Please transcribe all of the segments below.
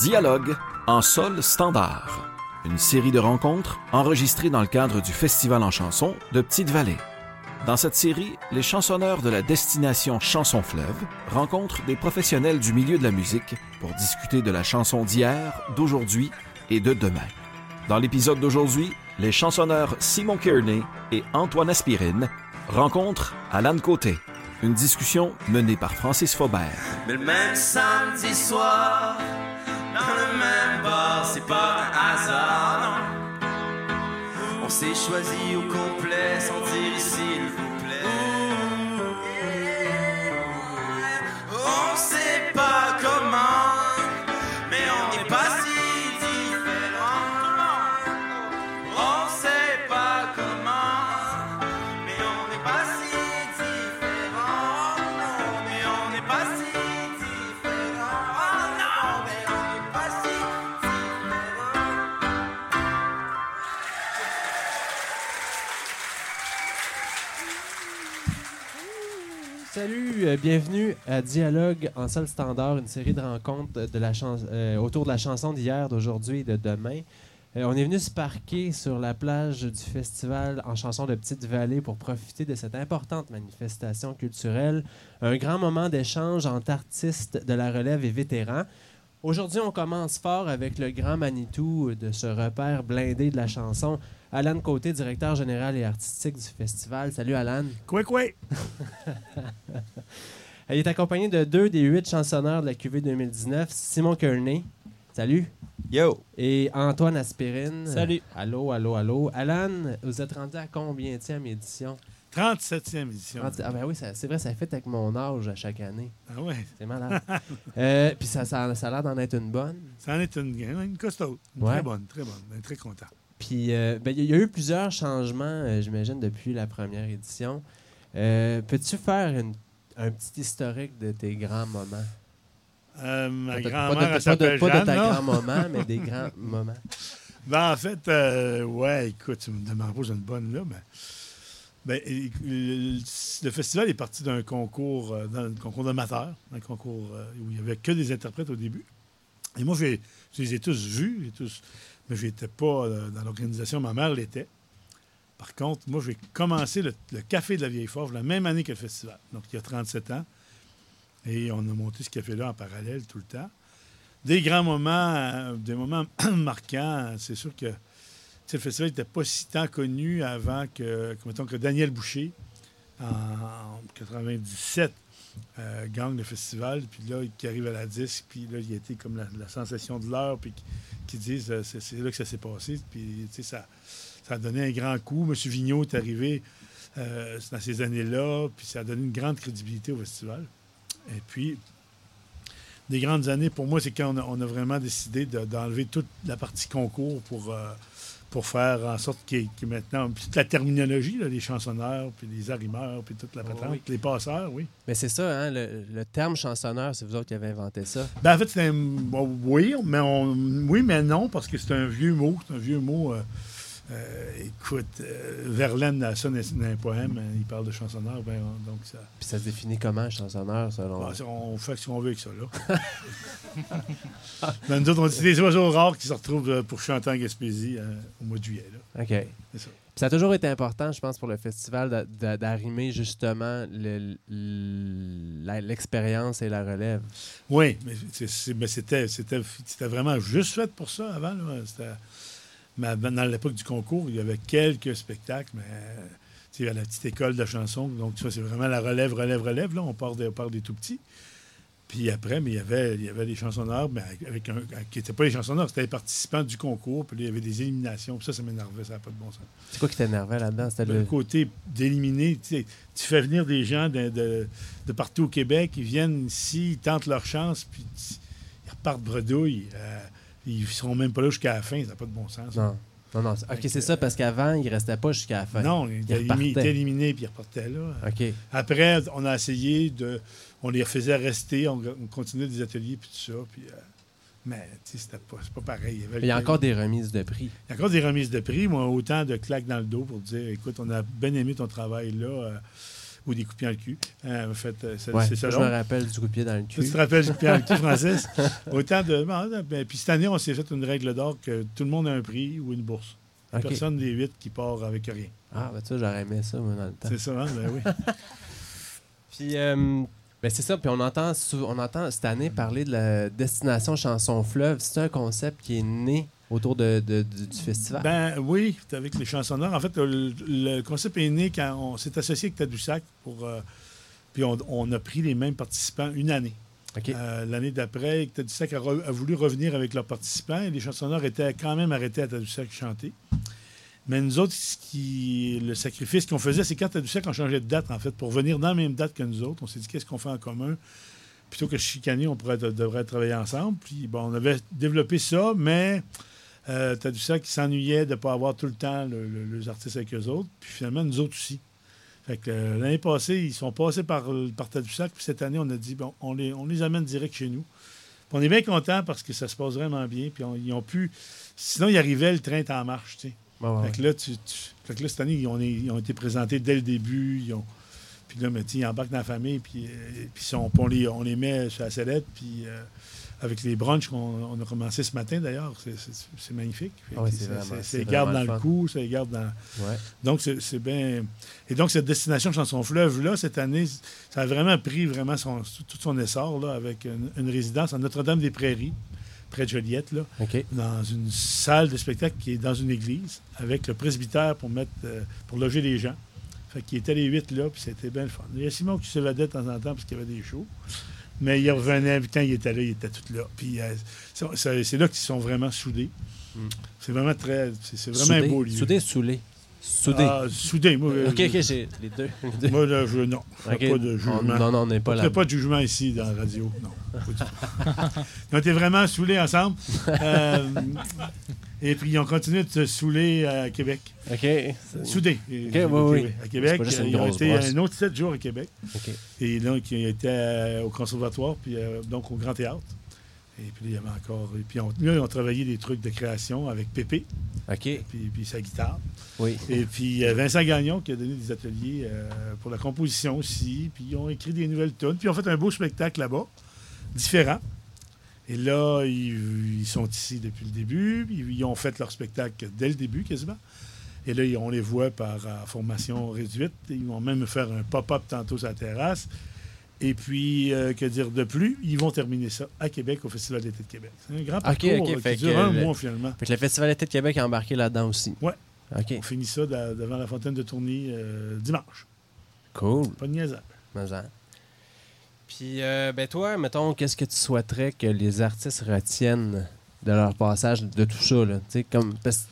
Dialogue en sol standard. Une série de rencontres enregistrées dans le cadre du Festival en chanson de Petite-Vallée. Dans cette série, les chansonneurs de la destination Chanson Fleuve rencontrent des professionnels du milieu de la musique pour discuter de la chanson d'hier, d'aujourd'hui et de demain. Dans l'épisode d'aujourd'hui, les chansonneurs Simon Kearney et Antoine Aspirine rencontrent Alan Côté. Une discussion menée par Francis Faubert. Mais le même samedi soir, même c'est pas un hasard, non. On s'est choisi au complet sans dire s'il vous plaît. On sait pas comment, euh, bienvenue à Dialogue en salle standard, une série de rencontres euh, autour de la chanson d'hier, d'aujourd'hui et de demain. Euh, on est venu se parquer sur la plage du festival en chanson de Petite-Vallée pour profiter de cette importante manifestation culturelle, un grand moment d'échange entre artistes de la relève et vétérans. Aujourd'hui, on commence fort avec le grand Manitou de ce repère blindé de la chanson, Alan Côté, directeur général et artistique du festival. Salut Alan. Quoi, quoi? Elle est accompagnée de deux des huit chansonneurs de la QV 2019, Simon Kearney. Salut. Yo! Et Antoine Aspirine. Salut. Allô, allô, allô. Alan, vous êtes rendu à combien de édition? 37e édition. Ah ben oui, ça- c'est vrai, ça fait avec mon âge à chaque année. Ah ouais, C'est malade. Euh, Puis ça, ça, ça a l'air d'en être une bonne. ça en est une, une costaud. Une Ouais. Très bonne, très bonne. On est très content. Puis euh, ben, il y, a eu plusieurs changements, euh, j'imagine, depuis la première édition. Euh, Peux-tu faire une- un petit historique de tes grands moments? Ma Pas de- grand-mère, pas de, elle pas de- s'appelle pas de Jeanne, ta grand-maman, mais des grands moments. Ben, en fait, ouais, écoute, tu me j'ai une bonne là, mais. Ben, le, le festival est parti d'un concours, euh, d'un concours d'amateurs, un concours euh, où il n'y avait que des interprètes au début. Et moi, je les ai tous vus, tous, mais je n'étais pas euh, dans l'organisation, ma mère l'était. Par contre, moi, j'ai commencé le, le Café de la Vieille Forge la même année que le festival, donc il y a 37 ans. Et on a monté ce café-là en parallèle tout le temps. Des grands moments, euh, des moments marquants, c'est sûr que le festival n'était pas si tant connu avant que, que, mettons, que Daniel Boucher, en 97, euh, gagne le festival, puis là, qui arrive à la disque, puis là, il a été comme la, sensation de l'heure, puis qui, disent euh, c'est là que ça s'est passé, puis ça, ça a donné un grand coup. M. Vigneault est arrivé euh, dans ces années-là, puis ça a donné une grande crédibilité au festival. Et puis, des grandes années, pour moi, c'est quand on a, vraiment décidé de- d'enlever toute la partie concours pour, pour faire en sorte qu'il y ait maintenant puis toute la terminologie, là, les chansonneurs, puis les arrimeurs, puis toute la Oh, patente, oui. les passeurs, oui. Mais c'est ça, hein, le, le terme chansonneur, c'est vous autres qui avez inventé ça. Ben, en fait, c'est un. bon, oui, mais on, oui, mais non, parce que c'est un vieux mot. C'est un vieux mot. euh, euh, écoute, euh, Verlaine dans, dans un poème, hein, il parle de chansonneur, ben, on- donc ça. Puis ça se définit comment, chansonneur, selon... Ça, on fait ce qu'on veut avec ça, là. Ben, nous autres, on dit des oiseaux rares qui se retrouvent euh, pour chanter en Gaspésie euh, au mois de juillet. Là. OK. C'est ça. Puis ça a toujours été important, je pense, pour le festival d'a- d'a- d'arrimer justement le- l'expérience et la relève. Oui, mais c'était vraiment juste fait pour ça avant. là. C'était- mais dans l'époque du concours, il y avait quelques spectacles, mais à la petite école de chanson. Donc, ça, c'est vraiment la relève, relève, relève. Là, on part des, on part des tout petits. Puis après, mais il y avait, il y avait des chansonneurs, mais avec un, qui n'étaient pas les chansonneurs, c'était les participants du concours. Puis là, il y avait des éliminations. Puis ça, ça m'énervait, ça n'a pas de bon sens. C'est quoi qui t'énervait là-dedans? C'était Le le... côté d'éliminer, tu sais, tu fais venir des gens de, de- de partout au Québec, ils viennent ici, ils tentent leur chance, puis ils repartent bredouille. euh, ils seront même pas là jusqu'à la fin, ça n'a pas de bon sens. Non. Non, non. OK, c'est ça, parce qu'avant, il restait pas jusqu'à la fin. Non, ils étaient repartaient. élimi- étaient éliminés, puis ils repartaient là. OK. Après, on a essayé de. On les faisait rester, on, on continuait des ateliers, puis tout ça. Puis, euh, mais, tu sais, c'était pas, c'est pas pareil. Il y, Il y a encore des remises de prix. Il y a encore des remises de prix, moi, autant de claques dans le dos pour dire écoute, on a bien aimé ton travail là. euh, ou des coups de pied dans le cul. Hein, en fait, euh, c'est Ouais, c'est je me rappelle du coup de pied dans le Tu cul. te rappelles du coup de pied dans le cul, Francis? Autant de. ben, puis cette année, on s'est fait une règle d'or que tout le monde a un prix ou une bourse. Personne des huit qui part avec rien. Ah, ben tu vois, j'aurais aimé ça, moi, dans le temps. C'est ça, hein? Ben oui. Puis, euh, ben c'est ça. Puis on entend, on entend cette année parler de la destination chanson fleuve. C'est un concept qui est né autour de, de- du, du festival? Ben oui, avec les chansonneurs. En fait, le, le concept est né quand on s'est associé avec Tadoussac pour. euh, puis on, on a pris les mêmes participants une année. Euh, L'année d'après, Tadoussac a, re- a voulu revenir avec leurs participants et les chansonneurs étaient quand même arrêtés à Tadoussac chanter. Mais nous autres, ce qui, le sacrifice qu'on faisait, c'est quand Tadoussac on changeait de date, en fait, pour venir dans la même date que nous autres. On s'est dit, qu'est-ce qu'on fait en commun? Plutôt que chicaner, on pourrait, devrait travailler ensemble. Puis, bon, on avait développé ça, mais euh, Tadoussac qui s'ennuyait de ne pas avoir tout le temps le- le- les artistes avec eux autres. Puis finalement, nous autres aussi. Fait que euh, l'année passée, ils sont passés par, par Tadoussac. Puis cette année, on a dit, bon, on les, on les amène direct chez nous. Puis on est bien contents parce que ça se passe vraiment bien. Puis on- ils ont pu. Sinon, ils arrivaient, le train est en marche, tu sais. Ouais, ouais, Fait que là, tu, tu- fait que là, cette année, ils ont, ils ont été présentés dès le début. Ils ont, puis là, mais, ils embarquent dans la famille, puis, euh, puis sont- on, les, on les met sur la sellette, puis euh, avec les brunchs qu'on on a commencé ce matin, d'ailleurs, c'est- magnifique. Ah que c'est les garde dans le cou, ça les garde dans... ouais. Donc, c'est bien... Et donc, cette destination Chanson Fleuve-là, cette année, ça a vraiment pris vraiment son, tout son essor, là, avec une, une résidence à Notre-Dame-des-Prairies, près de Joliette, là dans une salle de spectacle qui est dans une église avec le presbytère pour mettre euh, pour loger les gens. Fait qu'ils étaient les huit là, puis c'était bien le fun. Il y a Simon qui s'évadait de temps en temps parce qu'il y avait des shows. Mais il revenait, puis quand il était là, il était tout là. Puis euh, c'est là qu'ils sont vraiment soudés. Mm. C'est vraiment très. C'est vraiment Soudé, un beau lieu. Soudé, soudé. Soudé. Ah, soudés, moi. euh, OK, OK, j'ai les deux. les deux. Moi, là, je, non. OK. Pas de On- jugement. non, non, on n'est pas Il n'y là. a pas de jugement ici dans la radio. Non. pas du tout. ils ont été vraiment saoulés ensemble. Euh, et puis, ils ont continué de se saouler à Québec. OK. Soudés. OK, oui, oui. À Québec. Ils ont été brosse. un autre sept jours à Québec. OK. Et là, qui étaient au Conservatoire, puis euh, donc au Grand Théâtre. Et puis, il y avait encore. Et puis, on- là, ils ont travaillé des trucs de création avec Pépé, OK. puis, puis sa guitare. Oui. Et puis euh, Vincent Gagnon qui a donné des ateliers euh, pour la composition aussi. Puis ils ont écrit des nouvelles tunes. Puis ils ont fait un beau spectacle là-bas, différent. Et là, ils, ils sont ici depuis le début. Ils, ils ont fait leur spectacle dès le début quasiment. Et là, on les voit par euh, formation réduite. Ils vont même faire un pop-up tantôt sur la terrasse. Et puis, euh, que dire de plus, ils vont terminer ça à Québec, au Festival d'été de Québec. C'est un grand parcours qui dure un le- mois finalement. Fait que le Festival d'été de Québec est embarqué là-dedans aussi. Ouais. OK. On finit ça de- devant la fontaine de Tourny euh, dimanche. Cool. Pas de niaisage. En. Puis, euh, ben toi, mettons, qu'est-ce que tu souhaiterais que les artistes retiennent de leur passage de tout ça, là? Comme... parce-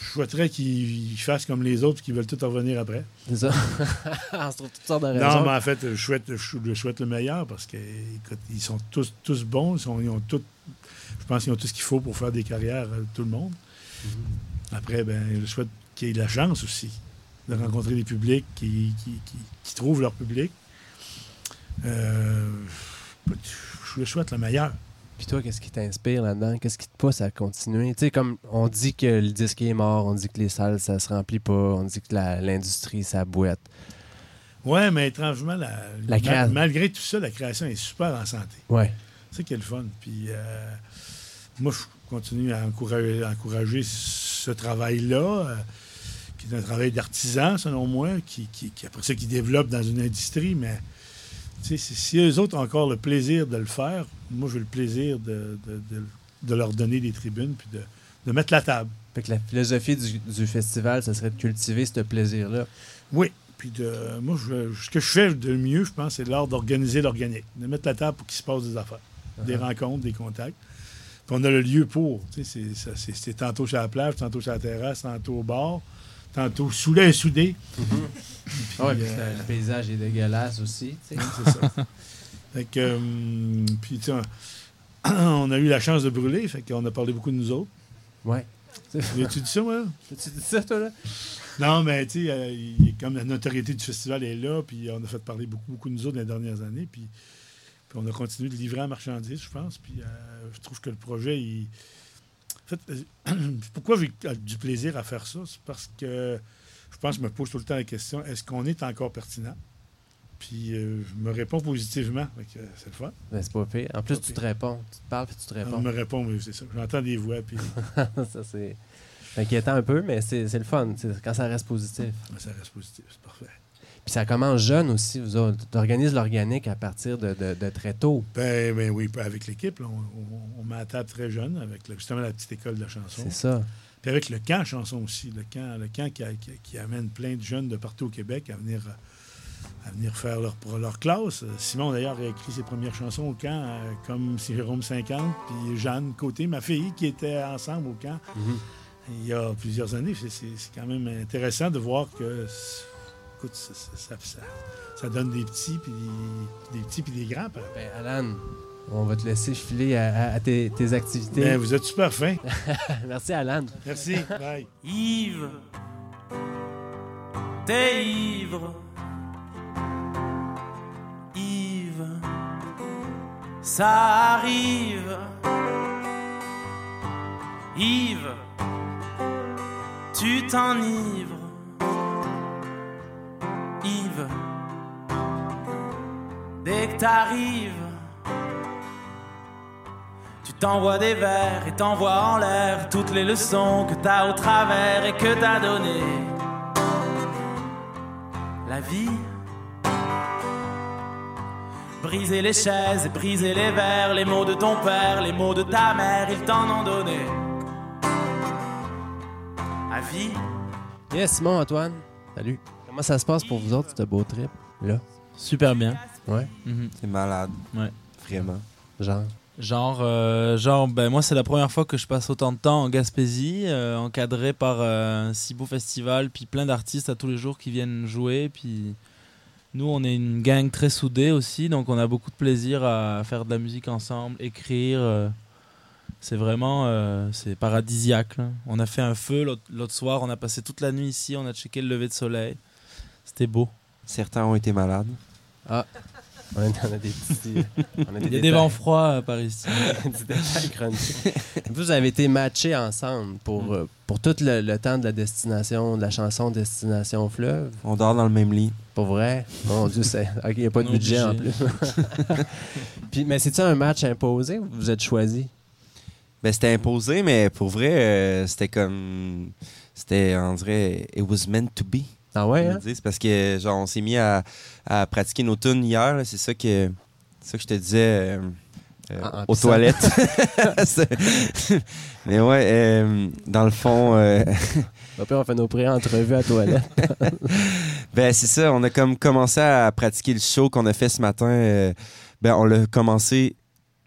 Je souhaiterais qu'ils fassent comme les autres qui veulent tout revenir après. C'est ça? On se trouve toutes sortes de raisons. Non, mais en fait, je souhaite, je souhaite le meilleur parce que, écoute, ils sont tous, tous bons. Ils, sont- ils ont tout, je pense qu'ils ont tout ce qu'il faut pour faire des carrières, tout le monde. Mhm. Après, ben, je souhaite qu'ils aient la chance aussi de rencontrer des publics qui, qui, qui- qui trouvent leur public. Euh, je le souhaite le meilleur. Puis toi, qu'est-ce qui t'inspire là-dedans? Qu'est-ce qui te pousse à continuer? Tu sais, comme on dit que le disque est mort, on dit que les salles, ça se remplit pas, on dit que l'industrie, ça boite. Ouais, mais étrangement, la, La créa- mal- malgré tout ça, la création est super en santé. Ouais. C'est ça qui est le fun. Puis euh, moi, je continue à encourager, à encourager ce travail-là, euh, qui est un travail d'artisan, selon moi, qui, qui, qui- après ça, qui développe dans une industrie. Mais si, si eux autres ont encore le plaisir de le faire, moi, j'ai le plaisir de, de- de- de leur donner des tribunes puis de, mettre la table. Fait que la philosophie du, du festival, ça serait de cultiver ce plaisir-là. Oui. Puis de, moi, je- ce que je fais de mieux, je pense, c'est l'art d'organiser l'organique, de mettre la table pour qu'il se passe des affaires. des Uh-huh. rencontres, des contacts. Puis on a le lieu pour. C'est tantôt sur la plage, tantôt sur la terrasse, tantôt au bar, tantôt soudé, soudé. Ouais, Puis, puis euh, le paysage est dégueulasse aussi. C'est ça. fait que, puis tu sais, on- a eu la chance de brûler, fait qu'on a parlé beaucoup de nous autres. Ouais. Tu dis ça, moi? Tu dis ça, toi, là? Non, mais tu sais, euh, comme la notoriété du festival est là, puis on a fait parler beaucoup, beaucoup de nous autres dans les dernières années, puis, puis on a continué de livrer la marchandise, je pense, puis euh, je trouve que le projet, il... En fait, euh, pourquoi j'ai du plaisir à faire ça? C'est parce que je pense que je me pose tout le temps la question, est-ce qu'on est encore pertinent? Puis euh, je me réponds positivement. Euh, c'est le fun. Ben, c'est pas pire. En plus, tu pire. te réponds. Tu te parles puis tu te On réponds. me répond, mais c'est ça. J'entends des voix, puis ça, c'est inquiétant un peu, mais c'est le fun. quand ça reste positif. ça reste positif. C'est parfait. Puis ça commence jeune aussi, vous organises l'organique à partir de, de- de très tôt. Ben, ben oui, avec l'équipe, on, on- on met à table très jeune, avec justement la petite école de chanson. C'est ça. Puis avec le camp chanson aussi, le camp, le camp qui, a- qui- qui amène plein de jeunes de partout au Québec à venir, à venir faire leur, leur classe. Simon, d'ailleurs, a écrit ses premières chansons au camp, euh, comme Jérôme 50, puis Jeanne Côté, ma fille, qui était ensemble au camp Mhm. il y a plusieurs années. C'est quand même intéressant de voir que écoute, ça, ça- ça- ça- ça donne des petits puis des, des petits puis des grands. par- Ben, Alan, on va te laisser filer à, à- à tes, tes activités. Ben, vous êtes super fin. Merci, Alan. Merci. Bye. Yves, t'es ivre. Yves, ça arrive. Yves, tu t'enivres. Dès que t'arrives. Tu t'envoies des vers et t'envoies en l'air toutes les leçons que t'as au travers et que t'as donné. La vie. Briser les chaises et briser les verres, les mots de ton père, les mots de ta mère, ils t'en ont donné. La vie. Yes, Simon, Antoine. Salut. Comment ça se passe pour vous autres, ce beau trip? Là? Super bien. Ouais. Mhm. C'est malade. Ouais. Vraiment. Genre? Genre, euh, genre ben moi, c'est la première fois que je passe autant de temps en Gaspésie, euh, encadré par euh, un si beau festival, puis plein d'artistes à tous les jours qui viennent jouer. Puis nous, on est une gang très soudée aussi, donc on a beaucoup de plaisir à faire de la musique ensemble, écrire. euh, c'est vraiment euh, c'est paradisiaque. là. On a fait un feu l'autre soir, on a passé toute la nuit ici, on a checké le lever de soleil. C'était beau. Certains ont été malades. On a, on a des petits. On a Il y a des vents froids euh, par ici. des détails chroniques. Vous avez été matchés ensemble pour, euh, pour tout le, le temps de la destination, de la chanson Destination Fleuve? On dort dans le même lit. Pour vrai? Mon Dieu, c'est. OK, il n'y a pas de budget en plus. Puis, mais c'est-tu un match imposé ou vous êtes choisi? Ben, c'était imposé, mais pour vrai, euh, c'était comme. C'était, on dirait, it was meant to be. Ah ouais, hein? C'est parce que, genre, on s'est mis à, à pratiquer nos tunes hier. C'est ça que, c'est ça que je te disais euh, euh, en aux toilettes. Mais ouais, euh, dans le fond. Après, on fait nos pré-entrevues à toilette. Ben, c'est ça. On a comme commencé à pratiquer le show qu'on a fait ce matin. ben, on l'a commencé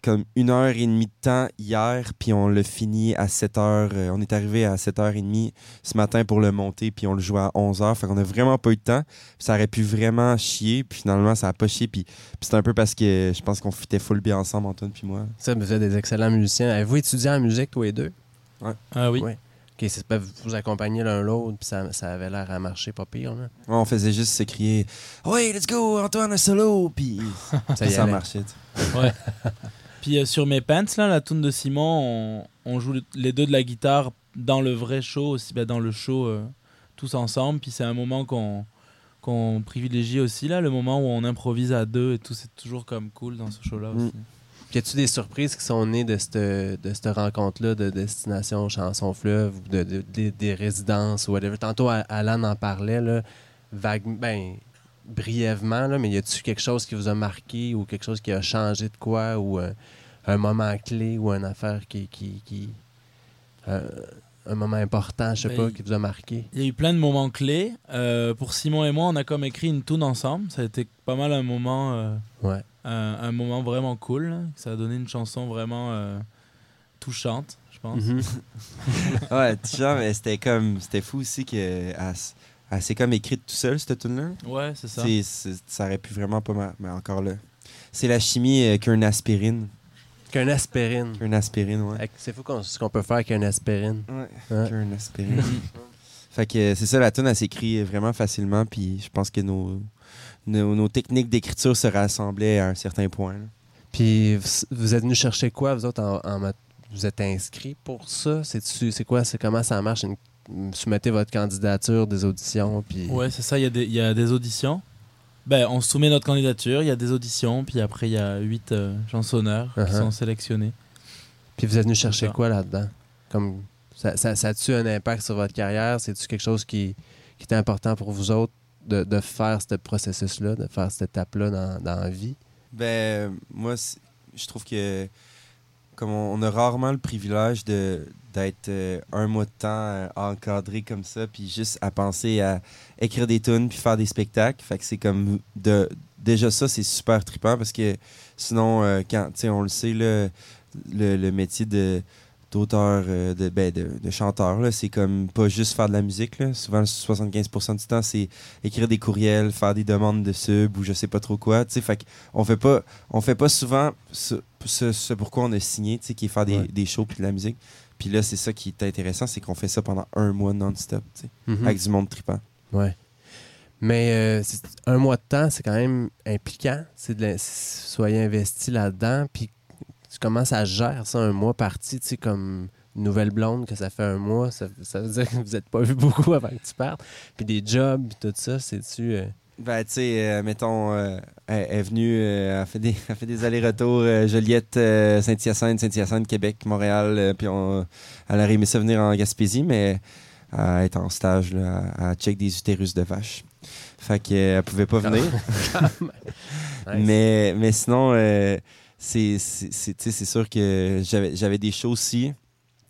comme une heure et demie de temps hier, puis on l'a fini à 7 heures. euh, on est arrivé à 7h30 ce matin pour le monter, puis on le jouait à 11 heures. Fait qu'on a vraiment pas eu de temps. Ça aurait pu vraiment chier, puis finalement, ça a pas chié. Puis, c'est un peu parce que je pense qu'on fitait full bien ensemble, Antoine puis moi. Ça, vous êtes des excellents musiciens. Avez-vous étudié en musique, tous les deux? Ah oui. Ouais. OK, c'est pas vous accompagner l'un l'autre, puis ça, ça avait l'air à marcher pas pire, là. Ouais, on faisait juste se crier « Ouais, let's go, Antoine, un solo! » Puis Ça ça allait. marchait. tu sais. Puis euh, sur mes pants, là, la tune de Simon, on, on joue le- les deux de la guitare dans le vrai show aussi, ben, dans le show euh, tous ensemble. Puis c'est un moment qu'on qu'on privilégie aussi, là, le moment où on improvise à deux et tout. C'est toujours comme cool dans ce show-là aussi. Mm. Puis y a-tu des surprises qui sont nées de cette, de cette rencontre-là de Destination Chanson Fleuve ou de, de- de- des résidences ou whatever? Tantôt, Alan en parlait, là, vague, ben, brièvement, là, mais y a-tu quelque chose qui vous a marqué ou quelque chose qui a changé de quoi ou euh, un moment clé ou une affaire qui. qui, qui- euh, un moment important, je sais Ben, pas, qui vous a marqué? Il y a eu plein de moments clés. Euh, pour Simon et moi, on a comme écrit une tune ensemble. Ça a été pas mal un moment, euh, Ouais. un, un moment vraiment cool. Ça a donné une chanson vraiment euh, touchante, je pense. Mhm. Ouais, tu vois, mais c'était comme. C'était fou aussi que. Elle s'est comme écrite tout seule, cette tune-là. Ouais, c'est ça. C'est- c'est- Ça aurait pu vraiment pas mal. Mais encore là. C'est la chimie euh, qu'un aspirine. Qu'un aspirine. Qu'un aspirine, ouais. C'est fou qu'on- ce qu'on peut faire avec un aspirine. Ouais, Ouais. qu'un aspirine. fait que c'est ça, la tune, elle s'écrit vraiment facilement. Puis je pense que nos, nos, nos techniques d'écriture se rassemblaient à un certain point. là. Puis vous, êtes venu chercher quoi, vous autres, en, en mat- vous êtes inscrits pour ça? C'est-tu- C'est quoi? C'est comment ça marche? Une- soumettez votre candidature, des auditions, puis... Ouais, c'est ça. Il y, a des- il y a des auditions. Ben, on soumet notre candidature, il y a des auditions, puis après il y a huit euh, chansonneurs qui Uh-huh. sont sélectionnés. Puis vous êtes venu chercher quoi là-dedans? Comme ça, ça, ça a-tu un impact sur votre carrière? C'est-tu quelque chose qui, qui était important pour vous autres de, de faire ce processus-là, de faire cette étape-là dans, dans la vie? Ben, moi, je trouve que comme on, on a rarement le privilège de d'être euh, un mois de temps euh, encadré comme ça, puis juste à penser à écrire des tunes puis faire des spectacles. Fait que c'est comme de déjà ça, c'est super trippant parce que sinon, euh, quand on le sait le, le métier de d'auteur, de, ben, de, de chanteur, c'est comme pas juste faire de la musique. Là. Souvent, 75% du temps, c'est écrire des courriels, faire des demandes de sub ou je sais pas trop quoi. Fait on fait pas on fait pas souvent ce, ce, ce pourquoi on a signé, qui est faire des, Ouais. des shows puis de la musique. Puis là, c'est ça qui est intéressant, c'est qu'on fait ça pendant un mois non-stop, tu sais, Mhm. avec du monde trippant. Ouais. Mais euh, un mois de temps, c'est quand même impliquant. C'est de soyez investi là-dedans. Puis comment ça se gère, ça, un mois parti, tu sais, comme une nouvelle blonde, que ça fait un mois, ça, ça veut dire que vous n'êtes pas vu beaucoup avant que tu partes. Puis des jobs, puis tout ça, c'est-tu. euh, Ben, tu sais, euh, mettons, euh, elle, elle est venue, euh, elle a fait des, elle fait des allers-retours, euh, Joliette, Saint-Hyacinthe, Saint-Hyacinthe, Québec, Montréal, puis on, elle aurait aimé ça venir en Gaspésie, mais elle est en stage, là, à, à check des utérus de vache. Fait qu'elle pouvait pas venir. Mais, mais sinon, c'est sûr que j'avais j'avais des shows aussi.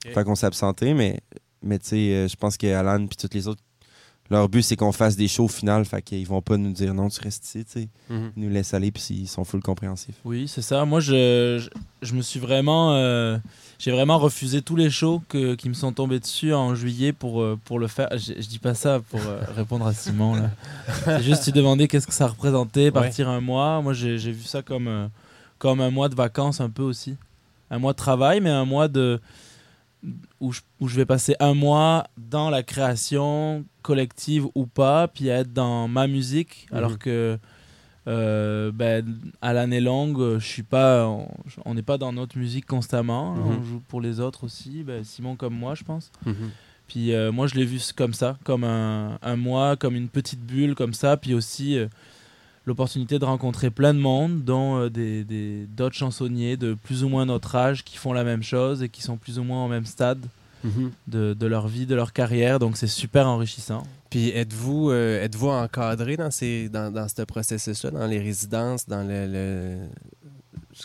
Ok. Fait qu'on s'est absenté, mais, mais tu sais, euh, je pense que Alan et tous les autres, leur but, c'est qu'on fasse des shows au final. Fait qu'ils vont pas nous dire non, tu restes ici, tu sais. Mhm. Ils nous laissent aller, puis ils sont full compréhensifs. Oui, c'est ça. Moi, je, je, je me suis vraiment. euh, j'ai vraiment refusé tous les shows que- qui me sont tombés dessus en juillet pour, euh, pour le faire. Je, je dis pas ça pour euh, répondre à Simon. là. C'est juste, tu demandais qu'est-ce que ça représentait, partir un mois. Moi, j'ai j'ai vu ça comme, euh, comme un mois de vacances un peu aussi. Un mois de travail, mais un mois de. Où je, où je vais passer un mois dans la création collective ou pas, puis à être dans ma musique, Mhm. alors que euh, ben, à l'année longue, je suis pas, on- on n'est pas dans notre musique constamment. hein, Mhm. On joue pour les autres aussi, ben, Simon comme moi, je pense. Mhm. Puis euh, moi, je l'ai vu comme ça, comme un, un mois, comme une petite bulle, comme ça. Puis aussi euh, l'opportunité de rencontrer plein de monde, dont euh, des des- d'autres chansonniers de plus ou moins notre âge qui font la même chose et qui sont plus ou moins au même stade Mhm. de, de leur vie, de leur carrière. Donc c'est super enrichissant. Puis êtes-vous euh, êtes-vous encadré dans, ces, dans, dans ce processus-là, dans les résidences, dans le, le-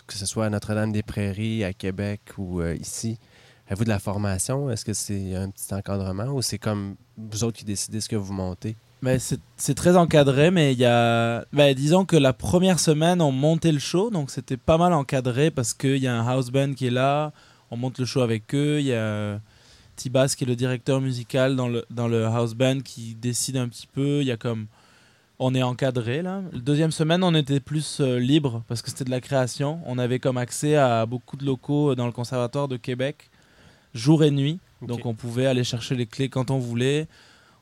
que ce soit à Notre-Dame-des-Prairies, à Québec ou euh, ici? Avez-vous de la formation? Est-ce que c'est un petit encadrement ou c'est comme vous autres qui décidez ce que vous montez? Mais c'est c'est très encadré, mais il y a. ben, disons que la première semaine, on montait le show, donc c'était pas mal encadré parce qu'il y a un house band qui est là, on monte le show avec eux, il y a Tibas qui est le directeur musical dans le, dans le house band qui décide un petit peu, il y a comme. On est encadré là. La deuxième semaine, on était plus euh, libre parce que c'était de la création. On avait comme accès à beaucoup de locaux dans le Conservatoire de Québec, jour et nuit. Donc on pouvait aller chercher les clés quand on voulait.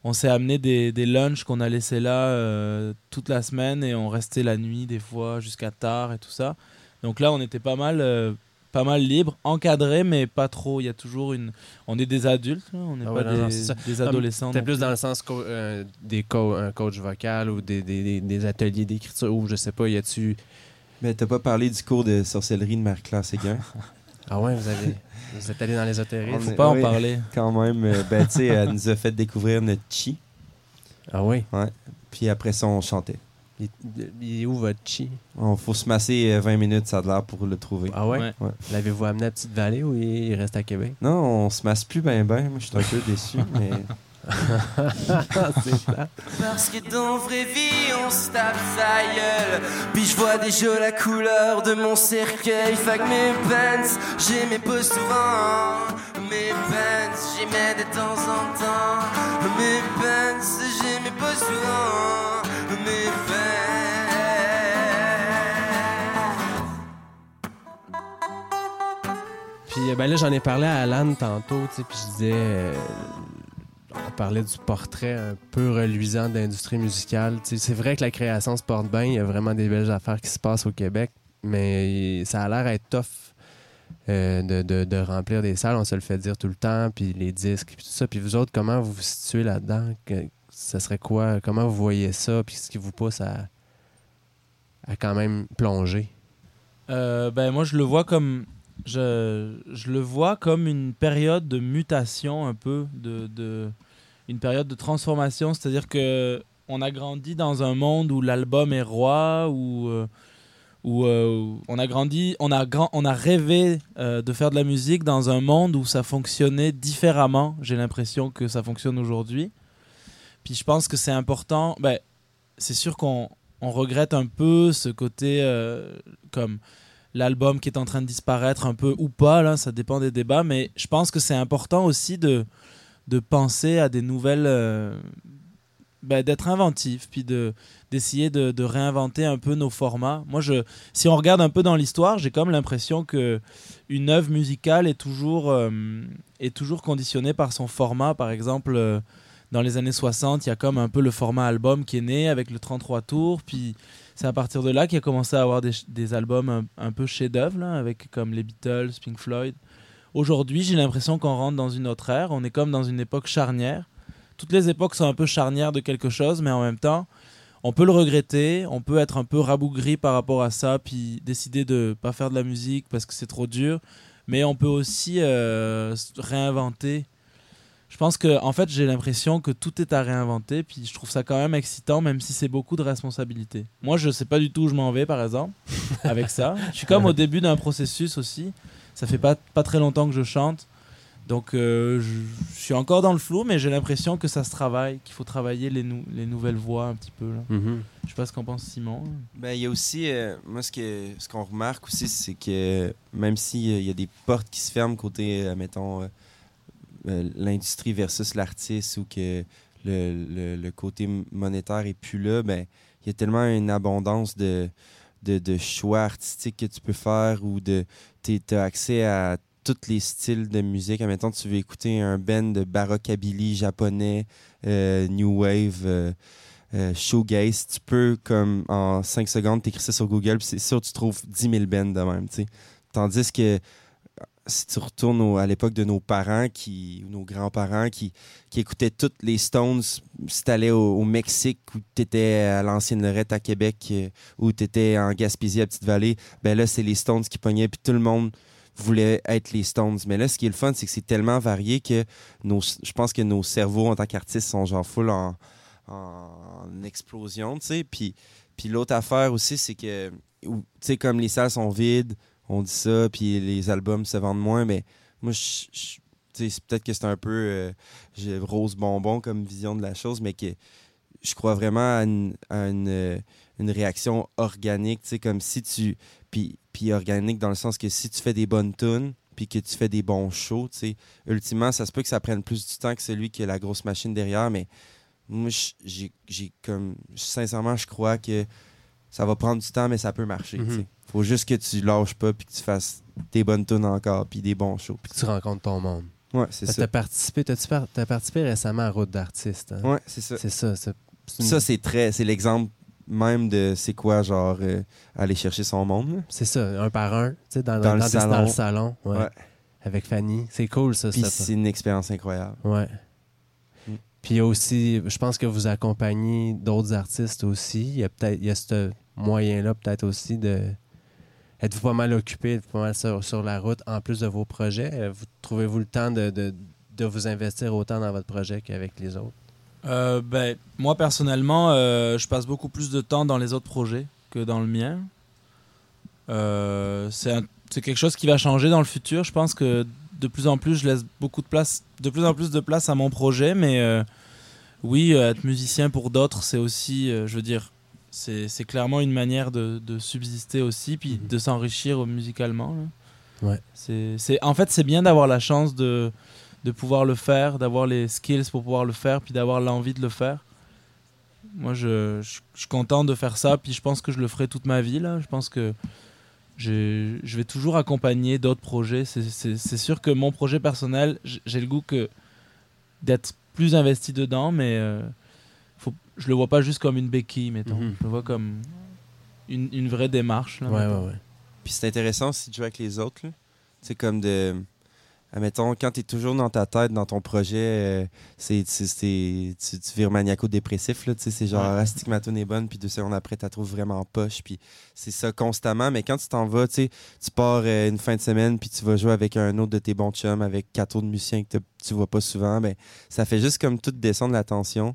On s'est amené des, des lunchs qu'on a laissés là euh, toute la semaine et on restait la nuit des fois jusqu'à tard et tout ça. Donc là, on était pas mal, euh, pas mal libre, encadré, mais pas trop. Il y a toujours une. On est des adultes, là, on n'est Ah pas ouais, non, non, des, des adolescents. C'était non plus dans le sens co- euh, des co- un coach vocal ou des, des- des- des ateliers d'écriture ou je sais pas, y a-tu. Mais t'as pas parlé du cours de sorcellerie de Marie-Claire Séguin? Ah ouais, vous avez. Vous êtes allé dans l'ésotérisme? On Faut est- pas en parler. Quand même, euh, ben, tu sais, elle nous a fait découvrir notre chi, Ah oui? puis après ça, on chantait. Il, il est où votre chi? On faut se masser euh, 20 minutes, ça a de l'air pour le trouver. Ah ouais? Ouais. Ouais. L'avez-vous amené à Petite-Vallée ou il il reste à Québec? Non, on se masse plus ben ben. Moi, je suis un peu déçu, mais Parce que dans vraie vie on se tape sa gueule. Puis je vois déjà la couleur de mon cercueil. Fait que mes pants, j'aimais pas souvent. Mes pants, j'aimais de temps en temps. Mes pants, j'aimais pas souvent. Mes pants. Puis euh, ben là, j'en ai parlé à Alan tantôt, tu sais, puis je disais. euh, on parlait du portrait un peu reluisant de l'industrie musicale. C'est vrai que la création se porte bien, il y a vraiment des belles affaires qui se passent au Québec, mais ça a l'air être tough euh, de, de- remplir des salles, on se le fait dire tout le temps, puis les disques, puis tout ça. Puis vous autres, comment vous vous situez là-dedans? Ça serait quoi? Comment vous voyez ça? Puis ce qui vous pousse à, a quand même plongé. Euh, ben, moi, je le vois comme. Je, je le vois comme une période de mutation, un peu, de- une période de transformation. C'est-à-dire que on a grandi dans un monde où l'album est roi, où, euh, euh, on a grandi, on a, grand, on a rêvé euh, de faire de la musique dans un monde où ça fonctionnait différemment. J'ai l'impression que ça fonctionne aujourd'hui. Puis je pense que c'est important. Ben, c'est sûr qu'on on regrette un peu ce côté comme l'album qui est en train de disparaître un peu ou pas, là, ça dépend des débats, mais je pense que c'est important aussi de, de penser à des nouvelles... euh, ben, d'être inventif, puis de, d'essayer de, réinventer un peu nos formats. Moi, je, si on regarde un peu dans l'histoire, j'ai comme l'impression que une œuvre musicale est toujours, euh, est toujours conditionnée par son format. Par exemple, euh, dans les années 60, il y a comme un peu le format album qui est né avec le 33 tours, puis c'est à partir de là qu'il a commencé à avoir des, des albums un, peu chefs-d'œuvre, là, avec comme les Beatles, Pink Floyd. Aujourd'hui, j'ai l'impression qu'on rentre dans une autre ère. On est comme dans une époque charnière. Toutes les époques sont un peu charnières de quelque chose, mais en même temps, on peut le regretter, on peut être un peu rabougri par rapport à ça, puis décider de pas faire de la musique parce que c'est trop dur. Mais on peut aussi euh, réinventer. Je pense que, en fait, j'ai l'impression que tout est à réinventer, puis je trouve ça quand même excitant, même si c'est beaucoup de responsabilités. Moi, je sais pas du tout où je m'en vais, par exemple, avec ça. Je suis comme au début d'un processus aussi. Ça fait pas, pas très longtemps que je chante. Donc, euh, je, suis encore dans le flou, mais j'ai l'impression que ça se travaille, qu'il faut travailler les, nou- les nouvelles voix un petit peu. Là. Je sais pas ce qu'en pense Simon. Ben, il y a aussi, euh, moi, ce que ce qu'on remarque aussi, c'est que même s'il y a des portes qui se ferment côté, euh, mettons, euh, euh, l'industrie versus l'artiste ou que le, le- le côté monétaire est plus là, ben, il y a tellement une abondance de, de, de choix artistiques que tu peux faire ou de tu as accès à tous les styles de musique. Admettons, tu veux écouter un band de barockabilly japonais, euh, new wave, euh, euh, tu peux, comme en 5 secondes, t'écris ça sur Google, c'est sûr tu trouves 10 000 bands de même. Tandis que si tu retournes à l'époque de nos parents, qui, ou nos grands-parents, qui, qui écoutaient toutes les Stones, si t'allais au, au Mexique ou t'étais à l'ancienne Lorette à Québec euh, ou t'étais en Gaspésie à Petite-Vallée, ben là, c'est les Stones qui pognaient, puis tout le monde voulait être les Stones. Mais là, ce qui est le fun, c'est que c'est tellement varié que nos, je pense que nos cerveaux en tant qu'artistes sont genre full en, en explosion, tu sais. Puis, puis l'autre affaire aussi, c'est que, tu sais, comme les salles sont vides, on dit ça, puis les albums se vendent moins, mais moi, peut-être que c'est un peu euh, rose bonbon comme vision de la chose, mais que je crois vraiment à une, euh, réaction organique, tu comme si tu... Puis, organique dans le sens que si tu fais des bonnes tunes, puis que tu fais des bons shows, tu ultimement, ça se peut que ça prenne plus du temps que celui qui a la grosse machine derrière, mais moi, j'ai comme... Sincèrement, je crois que ça va prendre du temps, mais ça peut marcher, sais. Mhm. Faut juste que tu lâches pas, puis que tu fasses des bonnes tunes encore, puis des bons shows. Puis que tu rencontres ton monde. Ouais, c'est Tu ça. as participé, par- t'as participé récemment à Route d'artiste. hein? Ouais, c'est ça. C'est ça. une- Ça, c'est très... C'est l'exemple même de c'est quoi, genre, euh, aller chercher son monde. C'est ça, un par un, tu sais, dans, Dans dans, le dans- salon. dans le salon. ouais. Ouais. Avec Fanny. C'est cool, ça. Puis c'est une expérience incroyable. Ouais. Mm. Puis aussi, je pense que vous accompagnez d'autres artistes aussi. Il y a peut-être, il y a moyen-là peut-être aussi de. Êtes-vous pas mal occupé, pas mal sur, sur la route en plus de vos projets? Euh, Vous, trouvez-vous le temps de, de, de vous investir autant dans votre projet qu'avec les autres? Euh, ben, moi personnellement, euh, je passe beaucoup plus de temps dans les autres projets que dans le mien. Euh, c'est quelque chose qui va changer dans le futur. Je pense que de plus en plus, je laisse beaucoup de place, de plus en plus de place à mon projet. Mais oui, être musicien pour d'autres, c'est aussi, je veux dire, c'est clairement une manière de, de subsister aussi, puis Mhm. de s'enrichir musicalement. là. Ouais. C'est, en fait, c'est bien d'avoir la chance de, de pouvoir le faire, d'avoir les skills pour pouvoir le faire, puis d'avoir l'envie de le faire. Moi, je, je, je suis content de faire ça, puis je pense que je le ferai toute ma vie. Là. Je pense que j'ai- je vais toujours accompagner d'autres projets. C'est, sûr que mon projet personnel, j'ai le goût que d'être plus investi dedans, mais euh, faut, je le vois pas juste comme une béquille, mettons. Mhm. Je le vois comme une, une vraie démarche. Là, Ouais, mettons. ouais, ouais. Puis c'est intéressant aussi de jouer avec les autres. Tu sais, comme de... admettons, quand tu es toujours dans ta tête, dans ton projet, euh, c'est, c'est, c'est- tu, tu vires maniaco-dépressif. Tu c'est genre, Ouais. ah, c'est ma tune est bonne, puis deux secondes après, tu la trouves vraiment poche. Puis c'est ça constamment. Mais quand tu t'en vas, tu sais, tu pars euh, une fin de semaine, puis tu vas jouer avec un autre de tes bons chums, avec quatre autres musiciens que tu vois pas souvent, ben, ça fait juste comme tout descendre la tension.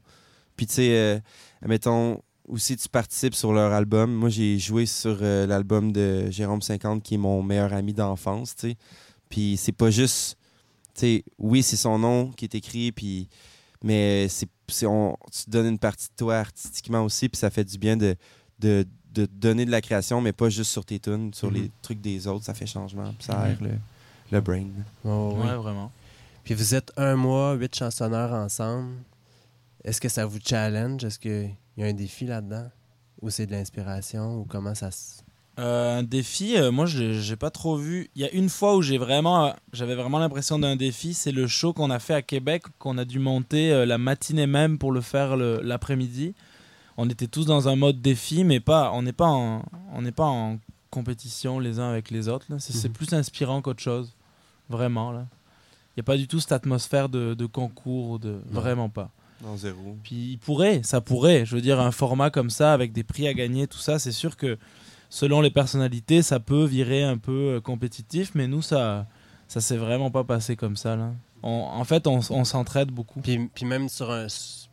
Puis tu sais, euh, admettons, aussi tu participes sur leur album. Moi, j'ai joué sur euh, l'album de Jérôme 50, qui est mon meilleur ami d'enfance, tu sais. Puis c'est pas juste, tu sais, oui, c'est son nom qui est écrit, puis mais c'est, c'est- on, tu donnes une partie de toi artistiquement aussi, puis ça fait du bien de, de, de donner de la création, mais pas juste sur tes tunes, sur les Mhm. trucs des autres, ça fait changement, puis ça aère le, le brain. Oh, oui. Ouais, vraiment. Puis vous êtes un mois, huit chansonneurs ensemble. Est-ce que ça vous challenge? Est-ce qu'il y a un défi là-dedans? Ou c'est de l'inspiration? Ou comment ça se... Euh, un défi, euh, moi je j'ai pas trop vu. Il y a une fois où j'ai vraiment, euh, j'avais vraiment l'impression d'un défi, c'est le show qu'on a fait à Québec, qu'on a dû monter euh, la matinée même pour le faire l'après-midi. On était tous dans un mode défi, mais pas, on n'est pas en, on n'est pas en compétition les uns avec les autres. C'est Mhm. plus inspirant qu'autre chose, vraiment là. Il y a pas du tout cette atmosphère de, de concours, ou de Non. vraiment pas. Non, zéro. Puis il pourrait, ça pourrait. Je veux dire, un format comme ça, avec des prix à gagner, tout ça, c'est sûr que selon les personnalités, ça peut virer un peu euh, compétitif, mais nous, ça ça s'est vraiment pas passé comme ça. Là. On- en fait, on, s'entraide beaucoup. Puis, puis même sur un,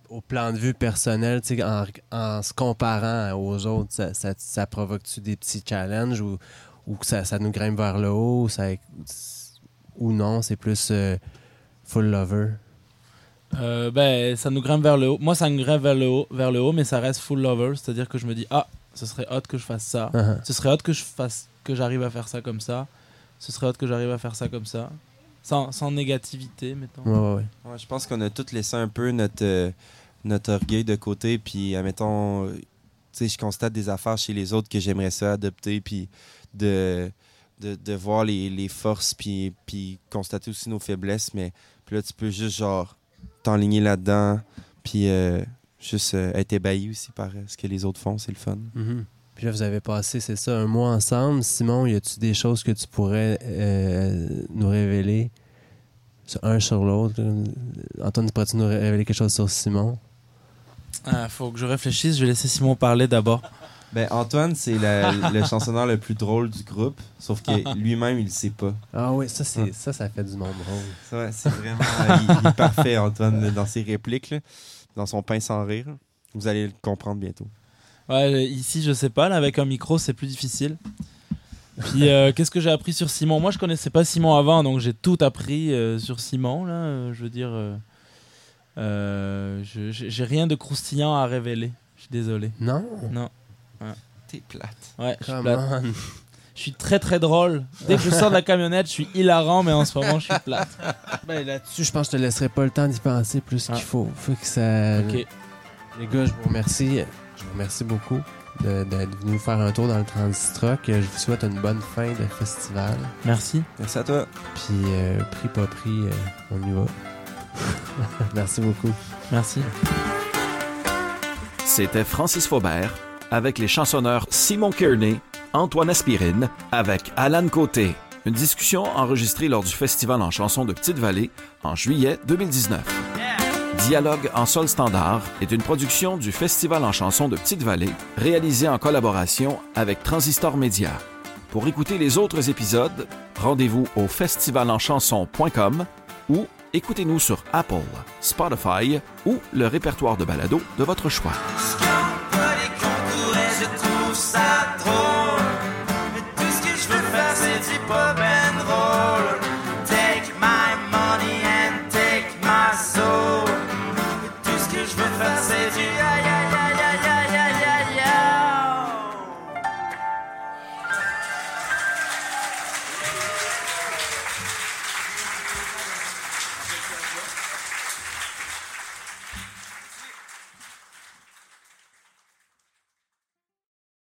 au plan de vue personnel, tu sais, en, en se comparant aux autres, ça, ça, ça provoque-tu des petits challenges ou, ou que ça, ça nous grimpe vers le haut ou, ça, ou non, c'est plus euh, full lover? Euh, ben, ça nous grimpe vers le haut. Moi, ça me grimpe vers le haut, vers le haut mais ça reste full lover. C'est-à-dire que je me dis, ah, ce serait hot que je fasse ça. Uh-huh. Ce serait hot que je fasse, que j'arrive à faire ça comme ça. Ce serait hot que j'arrive à faire ça comme ça. Sans, sans négativité, mettons. Ouais, ouais, ouais. Ouais, je pense qu'on a tous laissé un peu notre, euh, notre orgueil de côté, puis, admettons, tu sais, je constate des affaires chez les autres que j'aimerais ça adopter, puis de, de, de voir les, les forces, puis, puis constater aussi nos faiblesses, mais puis là, tu peux juste, genre, t'enligner là-dedans, puis euh, juste euh, être ébahi aussi par euh, ce que les autres font, c'est le fun. Mhm. Puis là, vous avez passé, c'est ça, un mois ensemble. Simon, y a-tu des choses que tu pourrais euh, nous révéler sur un sur l'autre? Antoine, pourrais-tu nous révéler quelque chose sur Simon? Ah, faut que je réfléchisse. Je vais laisser Simon parler d'abord. Ben, Antoine, c'est le chansonneur le plus drôle du groupe, sauf que lui-même, il le sait pas. Ah oui, ça, c'est, ça, ça fait du monde drôle. C'est vraiment. euh, il, il est parfait, Antoine, dans ses répliques, là, dans son pain sans rire. Vous allez le comprendre bientôt. Ouais, ici, je sais pas. Là, avec un micro, c'est plus difficile. Puis, euh, qu'est-ce que j'ai appris sur Simon? Moi, je connaissais pas Simon avant, donc j'ai tout appris euh, sur Simon. Là, Euh, je veux dire, euh, euh, je- j'ai rien de croustillant à révéler. Je suis désolé. Non? Non, T'es plate. ouais, je suis Come plate. on. Je suis très très drôle. Dès que je sors de la camionnette, je suis hilarant, mais en ce moment, je suis plate. Ben, là-dessus, je pense que je te laisserai pas le temps d'y penser plus qu'il Ah. faut. Faut que ça... Ok. Les gars, je vous remercie. Je vous remercie beaucoup de- d'être venus faire un tour dans le Transistrock. Je vous souhaite une bonne fin de festival. Merci. Merci à toi. Puis, euh, pris pas pris, euh, on y va. Merci beaucoup. Merci. C'était Francis Faubert avec les chansonneurs Simon Kearney, Antoine Aspirine, avec Alan Côté. Une discussion enregistrée lors du Festival en chansons de Petite-Vallée en juillet 2019. Dialogue en sol standard est une production du Festival en chansons de Petite-Vallée réalisée en collaboration avec Transistor Média. Pour écouter les autres épisodes, rendez-vous au festivalenchanson.com ou écoutez-nous sur Apple, Spotify ou le répertoire de balado de votre choix. Trouve ça drôle.